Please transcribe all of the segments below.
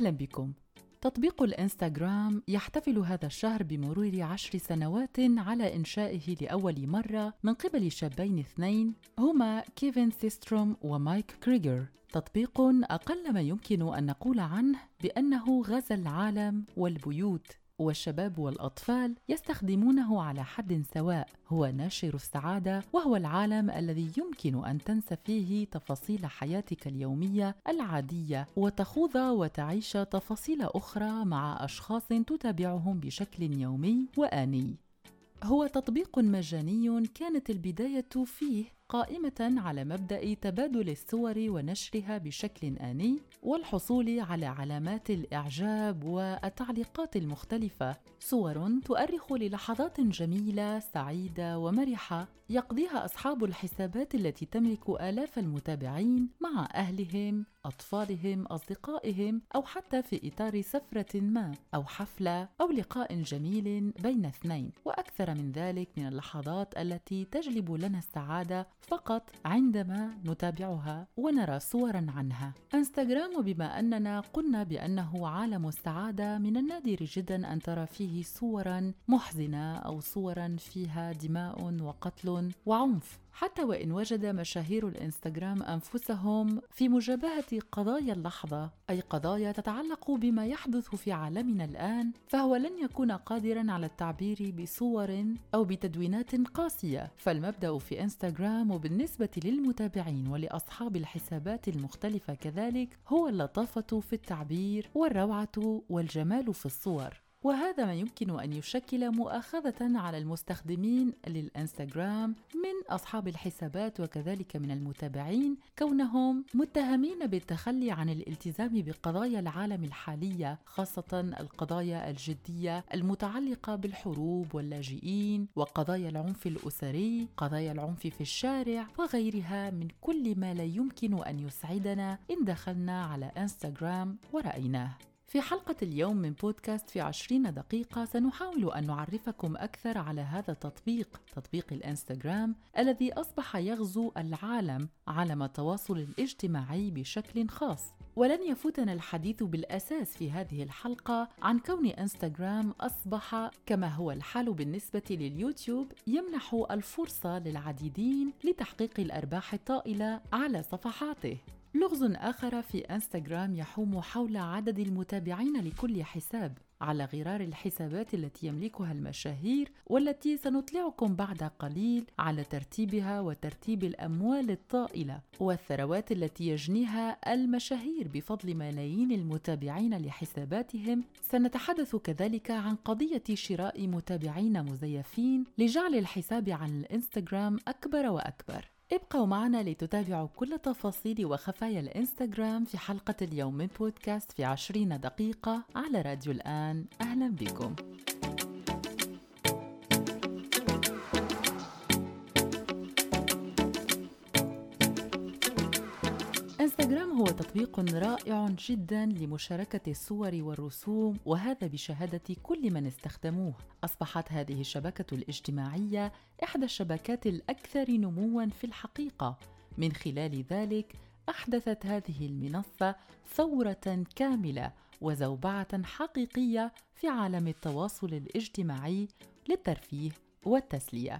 أهلا بكم. تطبيق الإنستغرام يحتفل هذا الشهر بمرور عشر سنوات على إنشائه لأول مرة من قبل شابين اثنين هما كيفن سيستروم ومايك كريغر تطبيق أقل ما يمكن أن نقول عنه بأنه غزا العالم والبيوت. والشباب والأطفال يستخدمونه على حد سواء هو ناشر السعادة وهو العالم الذي يمكن أن تنسى فيه تفاصيل حياتك اليومية العادية وتخوض وتعيش تفاصيل أخرى مع أشخاص تتابعهم بشكل يومي وآني. هو تطبيق مجاني كانت البداية فيه قائمة على مبدأ تبادل الصور ونشرها بشكل آني والحصول على علامات الإعجاب والتعليقات المختلفة، صور تؤرخ للحظات جميلة سعيدة ومرحة. يقضيها أصحاب الحسابات التي تملك آلاف المتابعين مع أهلهم، أطفالهم، أصدقائهم أو حتى في إطار سفرة ما أو حفلة أو لقاء جميل بين اثنين، وأكثر من ذلك من اللحظات التي تجلب لنا السعادة فقط عندما نتابعها ونرى صورا عنها. إنستغرام بما أننا قلنا بأنه عالم السعادة من النادر جدا أن ترى فيه صورا محزنة أو صورا فيها دماء وقتل وعنف. حتى وإن وجد مشاهير الإنستغرام أنفسهم في مجابهة قضايا اللحظة أي قضايا تتعلق بما يحدث في عالمنا الآن فهو لن يكون قادرا على التعبير بصور أو بتدوينات قاسية. فالمبدأ في إنستغرام وبالنسبة للمتابعين ولأصحاب الحسابات المختلفة كذلك هو اللطافة في التعبير والروعة والجمال في الصور. وهذا ما يمكن أن يشكل مؤاخذة على المستخدمين للإنستغرام من أصحاب الحسابات وكذلك من المتابعين كونهم متهمين بالتخلي عن الالتزام بقضايا العالم الحالية خاصة القضايا الجدية المتعلقة بالحروب واللاجئين وقضايا العنف الأسري قضايا العنف في الشارع وغيرها من كل ما لا يمكن أن يسعدنا إن دخلنا على إنستغرام ورأيناه. في حلقة اليوم من بودكاست في عشرين دقيقة سنحاول أن نعرفكم أكثر على هذا التطبيق تطبيق الإنستغرام الذي أصبح يغزو العالم عالم التواصل الاجتماعي بشكل خاص. ولن يفوتنا الحديث بالأساس في هذه الحلقة عن كون إنستغرام أصبح كما هو الحال بالنسبة لليوتيوب يمنح الفرصة للعديدين لتحقيق الأرباح الطائلة على صفحاته. لغز آخر في إنستغرام يحوم حول عدد المتابعين لكل حساب على غرار الحسابات التي يملكها المشاهير والتي سنطلعكم بعد قليل على ترتيبها وترتيب الأموال الطائلة والثروات التي يجنيها المشاهير بفضل ملايين المتابعين لحساباتهم. سنتحدث كذلك عن قضية شراء متابعين مزيفين لجعل الحساب عن الإنستغرام أكبر وأكبر. ابقوا معنا لتتابعوا كل تفاصيل وخفايا الإنستغرام في حلقة اليوم من بودكاست في عشرين دقيقة على راديو الآن. أهلا بكم. تطبيق رائع جدا لمشاركة الصور والرسوم وهذا بشهادة كل من استخدموه. أصبحت هذه الشبكة الاجتماعية إحدى الشبكات الأكثر نموا في الحقيقة. من خلال ذلك أحدثت هذه المنصة ثورة كاملة وزوبعة حقيقية في عالم التواصل الاجتماعي للترفيه والتسلية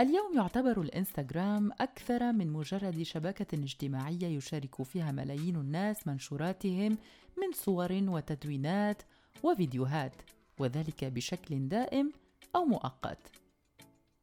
اليوم يعتبر الإنستغرام أكثر من مجرد شبكة اجتماعية يشارك فيها ملايين الناس منشوراتهم من صور وتدوينات وفيديوهات وذلك بشكل دائم أو مؤقت.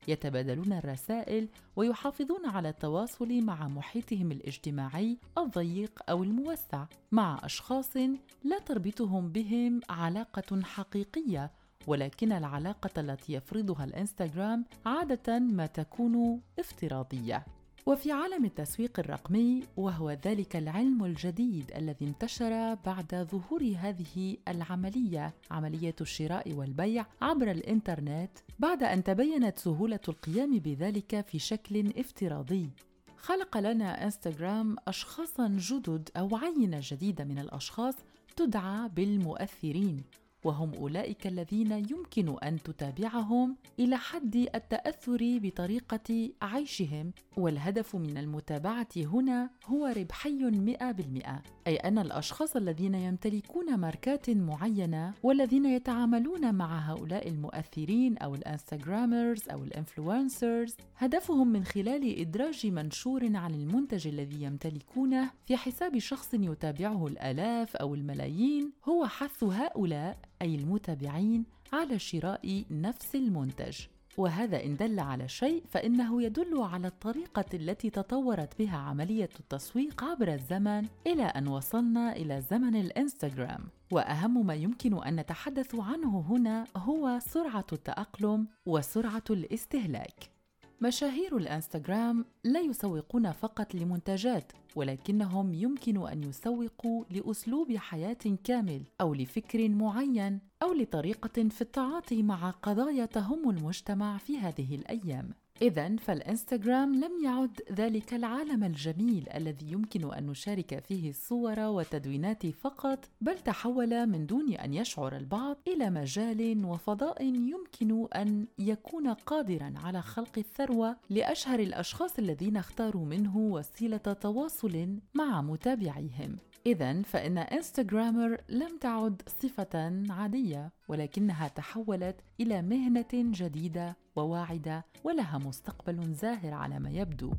يتبادلون الرسائل ويحافظون على التواصل مع محيطهم الاجتماعي الضيق أو الموسع مع أشخاص لا تربطهم بهم علاقة حقيقية ولكن العلاقة التي يفرضها الإنستغرام عادة ما تكون افتراضية. وفي عالم التسويق الرقمي وهو ذلك العلم الجديد الذي انتشر بعد ظهور هذه العملية عملية الشراء والبيع عبر الإنترنت بعد أن تبينت سهولة القيام بذلك في شكل افتراضي خلق لنا إنستغرام اشخاصا جدد أو عينة جديدة من الأشخاص تدعى بالمؤثرين وهم أولئك الذين يمكن أن تتابعهم إلى حد التأثر بطريقة عيشهم والهدف من المتابعة هنا هو ربحي 100% أي أن الأشخاص الذين يمتلكون ماركات معينة والذين يتعاملون مع هؤلاء المؤثرين أو ال Instagrammers أو ال influencers هدفهم من خلال إدراج منشور عن المنتج الذي يمتلكونه في حساب شخص يتابعه الآلاف أو الملايين هو حث هؤلاء أي المتابعين على شراء نفس المنتج. وهذا إن دل على شيء فإنه يدل على الطريقة التي تطورت بها عملية التسويق عبر الزمن إلى أن وصلنا إلى زمن الإنستغرام. وأهم ما يمكن أن نتحدث عنه هنا هو سرعة التأقلم وسرعة الاستهلاك. مشاهير الانستغرام لا يسوقون فقط لمنتجات ولكنهم يمكن أن يسوقوا لأسلوب حياة كامل أو لفكر معين أو لطريقة في التعاطي مع قضايا تهم المجتمع في هذه الأيام. إذا فالإنستغرام لم يعد ذلك العالم الجميل الذي يمكن أن نشارك فيه الصور والتدوينات فقط، بل تحول من دون أن يشعر البعض إلى مجال وفضاء يمكن أن يكون قادرا على خلق الثروة لأشهر الأشخاص الذين اختاروا منه وسيلة تواصل مع متابعيهم. إذا فإن إنستغرامر لم تعد صفة عادية ولكنها تحولت إلى مهنة جديدة وواعدة ولها مستقبل زاهر على ما يبدو.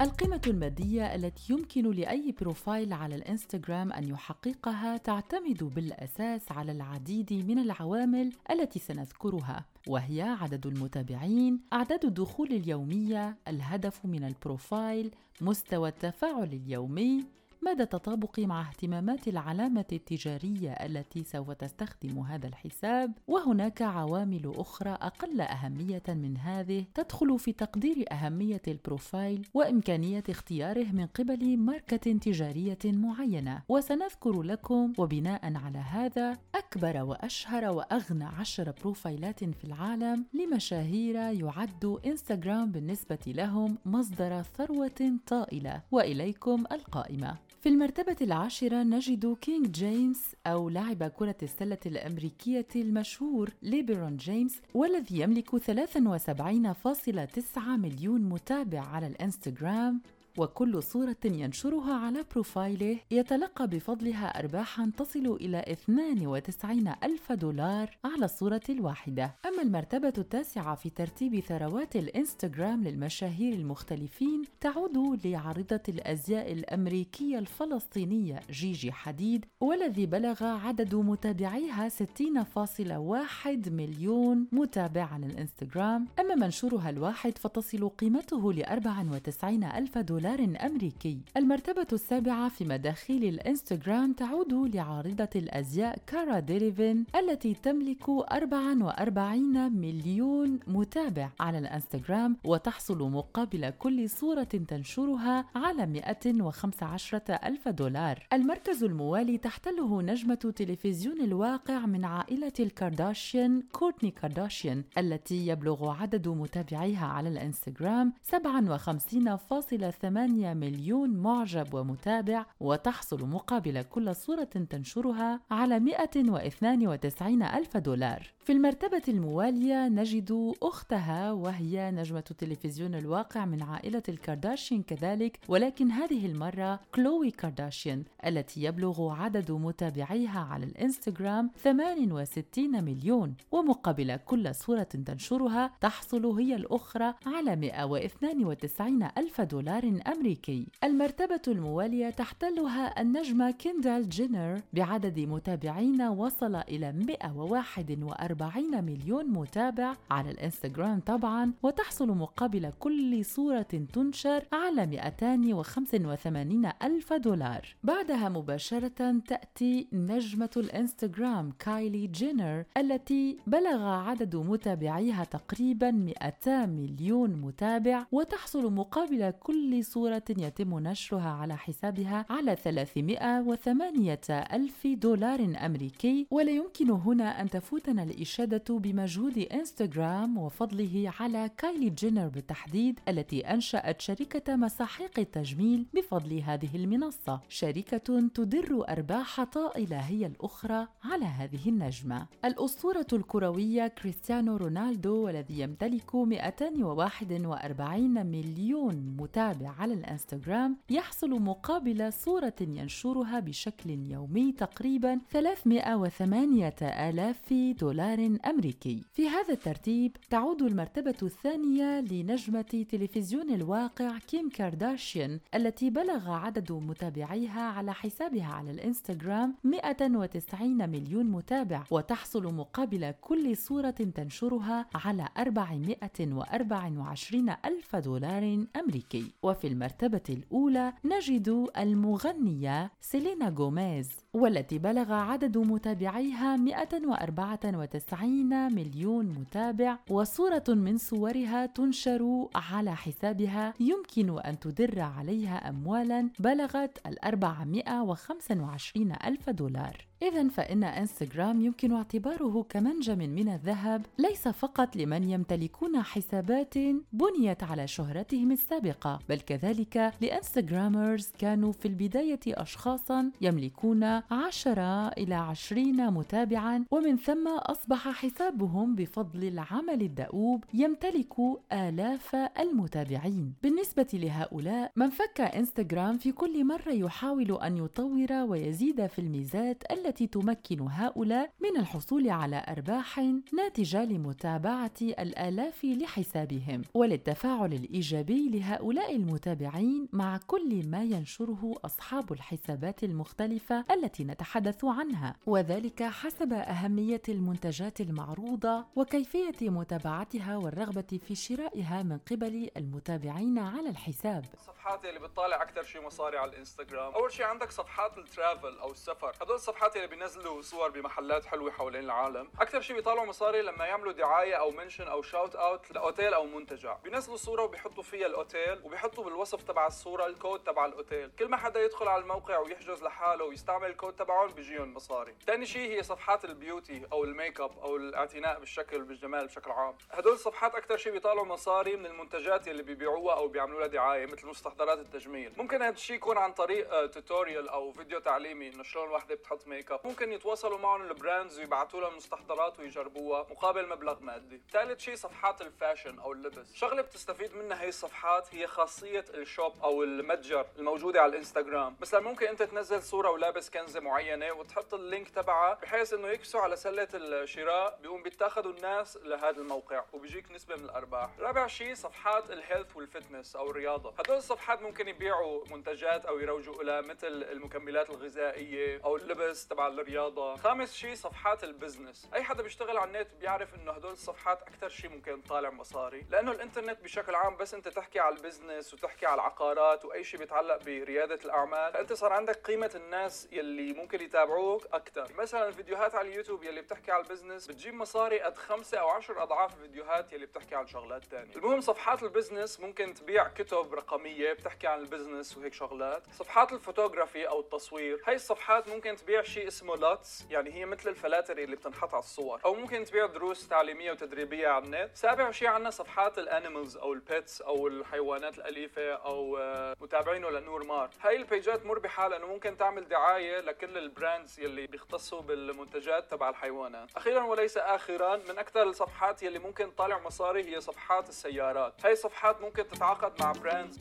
القيمة المادية التي يمكن لأي profile على الإنستغرام أن يحققها تعتمد بالأساس على العديد من العوامل التي سنذكرها وهي عدد المتابعين، أعداد الدخول اليومية، الهدف من ال profile، مستوى التفاعل اليومي، مدى تطابق مع اهتمامات العلامة التجارية التي سوف تستخدم هذا الحساب؟ وهناك عوامل أخرى أقل أهمية من هذه تدخل في تقدير أهمية ال profile وإمكانية اختياره من قبل ماركة تجارية معينة. وسنذكر لكم وبناء على هذا أكبر وأشهر وأغنى عشر بروفايلات في العالم لمشاهير يعد إنستغرام بالنسبة لهم مصدر ثروة طائلة. وإليكم القائمة. في المرتبة العاشرة نجد كينج جيمس أو لاعب كرة السلة الأمريكية المشهور ليبرون جيمس والذي يملك 73.9 مليون متابع على الإنستغرام. وكل صورة ينشرها على profile ه يتلقى بفضلها أرباحا تصل إلى 92 ألف دولار على الصورة الواحدة. أما المرتبة التاسعة في ترتيب ثروات الإنستغرام للمشاهير المختلفين تعود لعارضة الأزياء الأمريكية الفلسطينية جيجي حديد والذي بلغ عدد متابعيها 60.1 مليون متابع على الإنستغرام أما منشورها الواحد فتصل قيمته ل 94 ألف دولار دولار أمريكي. المرتبة السابعة في مداخيل الإنستغرام تعود لعارضة الأزياء كارا ديريفين التي تملك 44 مليون متابع على الإنستغرام وتحصل مقابل كل صورة تنشرها على 115 ألف دولار. المركز الموالي تحتله نجمة تلفزيون الواقع من عائلة الكارداشيان كورتني كارداشيان التي يبلغ عدد متابعيها على الإنستغرام 57.8 8 مليون معجب ومتابع وتحصل مقابل كل صورة تنشرها على 192 ألف دولار. في المرتبة الموالية نجد أختها وهي نجمة تلفزيون الواقع من عائلة الكارداشيان كذلك ولكن هذه المرة كلوي كارداشيان التي يبلغ عدد متابعيها على الإنستغرام 68 مليون. ومقابل كل صورة تنشرها تحصل هي الأخرى على 192 ألف دولار أمريكي. المرتبة الموالية تحتلها النجمة كيندال جينر بعدد متابعين وصل إلى 141 مليون متابع على الإنستغرام طبعا وتحصل مقابل كل صورة تنشر على 285 ألف دولار. بعدها مباشرة تأتي نجمة الإنستغرام كايلي جينر التي بلغ عدد متابعيها تقريبا 200 مليون متابع وتحصل مقابل كل صورة يتم نشرها على حسابها على 308 ألف دولار أمريكي. ولا يمكن هنا أن تفوتنا الإشادة بمجهود إنستغرام وفضله على كايلي جينر بالتحديد التي أنشأت شركة مساحيق التجميل بفضل هذه المنصة. شركة تدر أرباح طائلة هي الأخرى على هذه النجمة. الأسطورة الكروية كريستيانو رونالدو والذي يمتلك 241 مليون متابع على الإنستغرام يحصل مقابل صورة ينشرها بشكل يومي تقريبا 308 آلاف دولار. أمريكي. في هذا الترتيب تعود المرتبة الثانية لنجمة تلفزيون الواقع كيم كارداشيان التي بلغ عدد متابعيها على حسابها على الإنستغرام 190 مليون متابع وتحصل مقابل كل صورة تنشرها على 424 ألف دولار أمريكي. وفي المرتبة الأولى نجد المغنية سيلينا غوميز. والتي بلغ عدد متابعيها 194 مليون متابع وصورة من صورها تنشر على حسابها يمكن أن تدر عليها أموالا بلغت ال 425 ألف دولار. إذا فإن إنستغرام يمكن اعتباره كمنجم من الذهب ليس فقط لمن يمتلكون حسابات بنيت على شهرتهم السابقة، بل كذلك لإنستغرامرز كانوا في البداية أشخاصا يملكون 10 إلى 20 متابعا ومن ثم أصبح حسابهم بفضل العمل الدؤوب يمتلك آلاف المتابعين. بالنسبة لهؤلاء من فك إنستغرام في كل مرة يحاول أن يطور ويزيد في الميزات التي التي تمكن هؤلاء من الحصول على أرباح ناتجة لمتابعة الآلاف لحسابهم وللتفاعل الإيجابي لهؤلاء المتابعين مع كل ما ينشره أصحاب الحسابات المختلفة التي نتحدث عنها. وذلك حسب أهمية المنتجات المعروضة وكيفية متابعتها والرغبة في شرائها من قبل المتابعين على الحساب. الصفحات اللي بتطالع أكثر شيء مصاري على الإنستغرام. أول شيء عندك صفحات ال travel أو السفر. هدول الصفحات اللي بينزلوا صور بمحلات حلوة حوالين العالم. أكثر شيء بيطالعوا مصاري لما يعملوا دعاية أو mention أو shout out لأوتيل أو منتجع. بينزلوا صورة وبيحطوا فيها الأوتيل وبيحطوا بالوصف تبع الصورة الكود تبع الأوتيل. كل ما حدا يدخل على الموقع ويحجز لحاله ويستعمل الكود تبعهم بيجيهم مصاري. ثاني شيء هي صفحات ال beauty أو الميك اب أو الاعتناء بالشكل بالجمال بشكل عام. هدول الصفحات أكثر شيء بيطالعوا مصاري من المنتجات اللي بيبيعوها أو بيعملوا لها دعاية مثل مستحضرات التجميل. ممكن هذا الشيء يكون عن طريق tutorial آه، أو فيديو تعليمي إنه شلون وحده بتحط ميك اب ممكن يتواصلوا معهم ال brands ويبعثوا لهم مستحضرات ويجربوها مقابل مبلغ مادي. ثالث شيء صفحات ال fashion أو اللبس. شغلة بتستفيد منها هي الصفحات هي خاصية ال shop أو المتجر الموجودة على الإنستغرام. مثلا ممكن أنت تنزل صورة ولابس كنزة معينة وتحط ال link تبعها بحيث إنه يكبسوا على سلة الشراء بيقوم بيتاخذوا الناس لهذا الموقع وبيجيك نسبة من الأرباح. رابع شيء صفحات ال health وال fitness أو الرياضة. هدول الصفحات ممكن يبيعوا منتجات أو يروجوا لها مثل المكملات الغذائية أو اللبس تبع الرياضة. خامس شيء صفحات ال business. أي حدا بيشتغل على النت بيعرف إنه هدول الصفحات أكثر شيء ممكن تطالع مصاري. لأنه الإنترنت بشكل عام بس أنت تحكي على ال business وتحكي على العقارات وأي شيء بيتعلق بريادة الأعمال فأنت صار عندك قيمة الناس يلي ممكن يتابعوك أكثر مثلا الفيديوهات على اليوتيوب يلي بتحكي على ال business بتجيب مصاري قد خمسة أو عشر أضعاف الفيديوهات يلي بتحكي عن شغلات ثانية المهم صفحات ال business ممكن تبيع كتب رقمية بتحكي عن ال business وهيك شغلات. صفحات الفوتوغرافي أو التصوير هاي الصفحات ممكن تبيع شيء اسمه LUTs يعني هي مثل الفلاتر اللي بتنحط على الصور. أو ممكن تبيع دروس تعليمية وتدريبية على النت. سابع شيء عندنا صفحات ال animals أو ال pets أو الحيوانات الأليفة أو آه، متابعينه لنور مار. هاي البيجات مربحه لأنه ممكن تعمل دعاية لكل ال brands يلي بيختصوا بالمنتجات تبع الحيوانات. أخيرا وليس اخرا من أكثر الصفحات يلي ممكن تطالع مصاري هي صفحات السيارات. هاي الصفحات ممكن تتعاقد مع brands.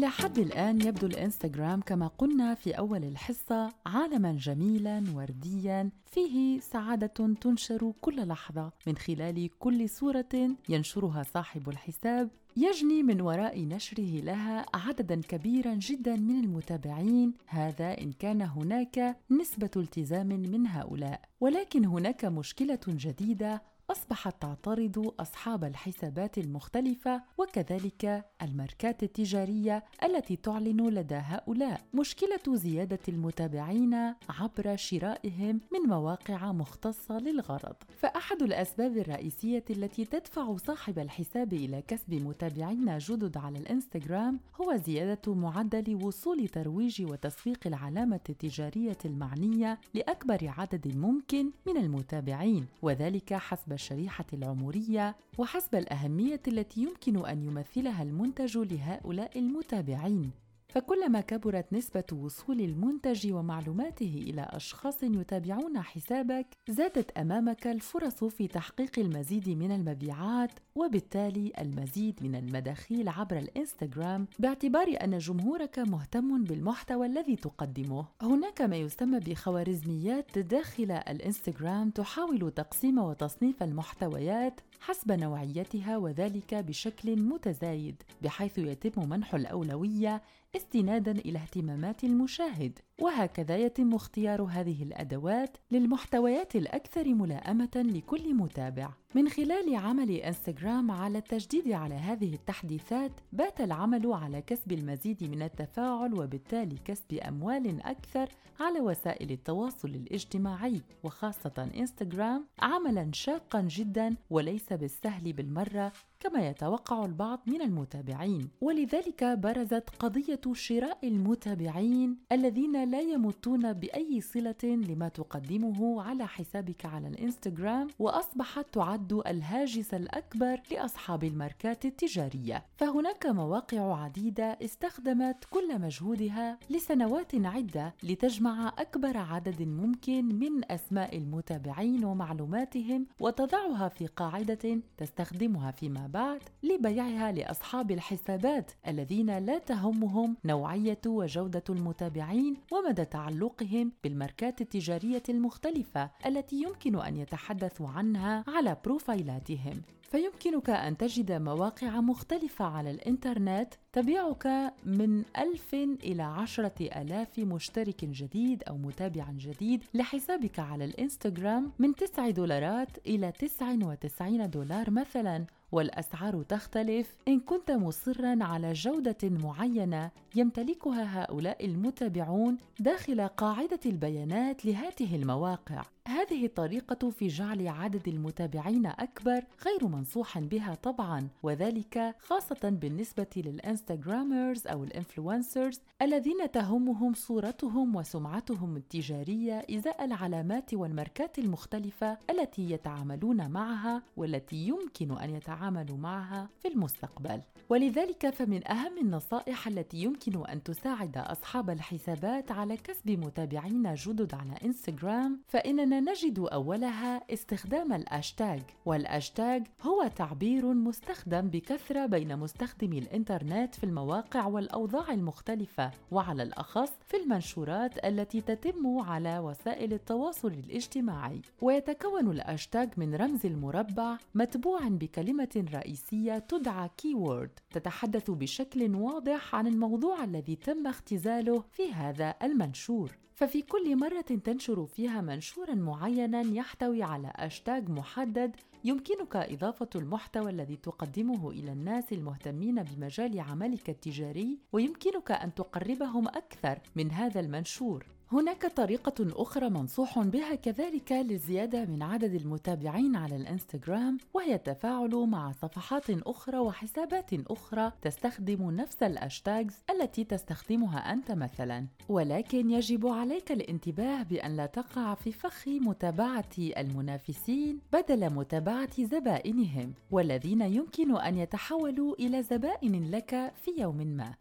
إلى حد الآن يبدو الإنستغرام كما قلنا في أول الحصة عالما جميلا ورديا فيه سعادة تنشر كل لحظة. من خلال كل صورة ينشرها صاحب الحساب يجني من وراء نشره لها عددا كبيرا جدا من المتابعين. هذا إن كان هناك نسبة التزام من هؤلاء. ولكن هناك مشكلة جديدة أصبحت تعترض أصحاب الحسابات المختلفة وكذلك الماركات التجارية التي تعلن لدى هؤلاء. مشكلة زيادة المتابعين عبر شرائهم من مواقع مختصة للغرض. فأحد الأسباب الرئيسية التي تدفع صاحب الحساب إلى كسب متابعين جدد على الإنستغرام هو زيادة معدل وصول ترويج وتسويق العلامة التجارية المعنية لأكبر عدد ممكن من المتابعين وذلك حسب الشريحة العمرية وحسب الأهمية التي يمكن أن يمثلها المنتج لهؤلاء المتابعين. فكلما كبرت نسبة وصول المنتج ومعلوماته إلى أشخاص يتابعون حسابك، زادت أمامك الفرص في تحقيق المزيد من المبيعات وبالتالي المزيد من المداخيل عبر الإنستغرام باعتبار أن جمهورك مهتم بالمحتوى الذي تقدمه. هناك ما يسمى بخوارزميات داخل الإنستغرام تحاول تقسيم وتصنيف المحتويات حسب نوعيتها وذلك بشكل متزايد بحيث يتم منح الأولوية استنادا إلى اهتمامات المشاهد. وهكذا يتم اختيار هذه الأدوات للمحتويات الأكثر ملائمة لكل متابع. من خلال عمل إنستغرام على التجديد على هذه التحديثات بات العمل على كسب المزيد من التفاعل وبالتالي كسب أموال أكثر على وسائل التواصل الاجتماعي وخاصة إنستغرام عملا شاقا جدا وليس بالسهل بالمرة. كما يتوقع البعض من المتابعين. ولذلك برزت قضية شراء المتابعين الذين لا يمتون بأي صلة لما تقدمه على حسابك على الإنستغرام وأصبحت تعد الهاجس الأكبر لأصحاب الماركات التجارية. فهناك مواقع عديدة استخدمت كل مجهودها لسنوات عدة لتجمع أكبر عدد ممكن من أسماء المتابعين ومعلوماتهم وتضعها في قاعدة تستخدمها فيما بعد لبيعها لأصحاب الحسابات الذين لا تهمهم نوعية وجودة المتابعين ومدى تعلقهم بالماركات التجارية المختلفة التي يمكن أن يتحدثوا عنها على بروفايلاتهم. فيمكنك أن تجد مواقع مختلفة على الإنترنت تبيعك من ألف إلى عشرة ألاف مشترك جديد أو متابع جديد لحسابك على الإنستغرام من تسع دولارات إلى تسع وتسعين دولار مثلاً. والأسعار تختلف إن كنت مصرا على جودة معينة يمتلكها هؤلاء المتابعون داخل قاعدة البيانات لهذه المواقع. هذه الطريقة في جعل عدد المتابعين أكبر غير منصوح بها طبعا وذلك خاصة بالنسبة لل Instagrammers أو ال influencers الذين تهمهم صورتهم وسمعتهم التجارية إزاء العلامات والماركات المختلفة التي يتعاملون معها والتي يمكن أن يتعاملوا معها في المستقبل. ولذلك فمن أهم النصائح التي يمكن أن تساعد أصحاب الحسابات على كسب متابعين جدد على إنستغرام فإننا نجد أولها استخدام ال hashtag وال hashtag هو تعبير مستخدم بكثرة بين مستخدمي الإنترنت في المواقع والأوضاع المختلفة وعلى الأخص في المنشورات التي تتم على وسائل التواصل الاجتماعي. ويتكون الأشتاج من رمز المربع متبوع بكلمة رئيسية تدعى كيورد تتحدث بشكل واضح عن الموضوع الذي تم اختزاله في هذا المنشور. ففي كل مرة تنشر فيها منشورا معينا يحتوي على أشتاج محدد يمكنك إضافة المحتوى الذي تقدمه إلى الناس المهتمين بمجال عملك التجاري ويمكنك أن تقربهم أكثر من هذا المنشور. هناك طريقة أخرى منصوح بها كذلك للزيادة من عدد المتابعين على الإنستغرام وهي التفاعل مع صفحات أخرى وحسابات أخرى تستخدم نفس الأشتاغز التي تستخدمها أنت مثلا. ولكن يجب عليك الانتباه بأن لا تقع في فخ متابعة المنافسين بدل متابعة زبائنهم والذين يمكن أن يتحولوا إلى زبائن لك في يوم ما.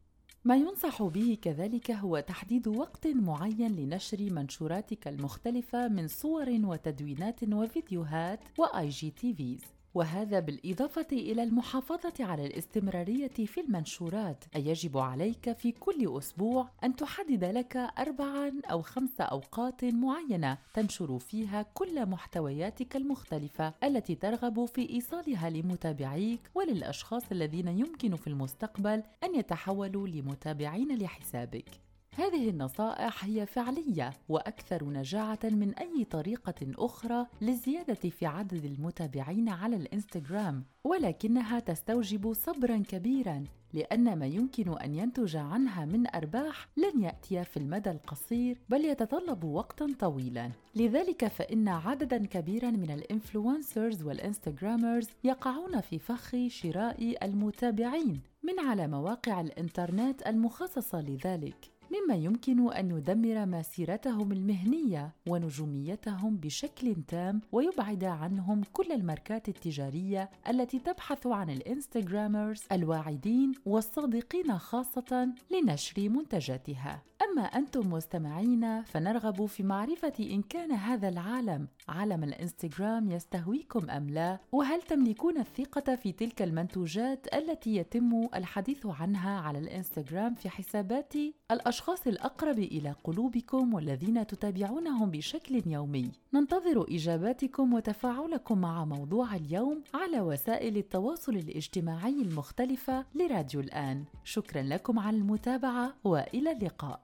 ما ينصح به كذلك هو تحديد وقت معين لنشر منشوراتك المختلفة من صور وتدوينات وفيديوهات و IGTVs وهذا بالإضافة إلى المحافظة على الاستمرارية في المنشورات. أي يجب عليك في كل أسبوع أن تحدد لك أربعا أو خمس أوقات معينة تنشر فيها كل محتوياتك المختلفة التي ترغب في إيصالها لمتابعيك وللأشخاص الذين يمكن في المستقبل أن يتحولوا لمتابعين لحسابك. هذه النصائح هي فعلية وأكثر نجاعة من أي طريقة أخرى للزيادة في عدد المتابعين على الإنستغرام، ولكنها تستوجب صبرا كبيرا لأن ما يمكن أن ينتج عنها من أرباح لن يأتي في المدى القصير بل يتطلب وقتا طويلا. لذلك فإن عددا كبيرا من ال influencers وال Instagrammers يقعون في فخ شراء المتابعين من على مواقع الإنترنت المخصصة لذلك. مما يمكن أن يدمر مسيرتهم المهنية ونجوميتهم بشكل تام ويبعد عنهم كل الماركات التجارية التي تبحث عن ال Instagrammers الواعدين والصادقين خاصة لنشر منتجاتها. أما أنتم مستمعين فنرغب في معرفة إن كان هذا العالم عالم الإنستغرام يستهويكم أم لا؟ وهل تملكون الثقة في تلك المنتوجات التي يتم الحديث عنها على الإنستغرام في حسابات الأشخاص الأقرب إلى قلوبكم والذين تتابعونهم بشكل يومي؟ ننتظر إجاباتكم وتفاعلكم مع موضوع اليوم على وسائل التواصل الاجتماعي المختلفة لراديو الآن. شكرا لكم على المتابعة وإلى اللقاء.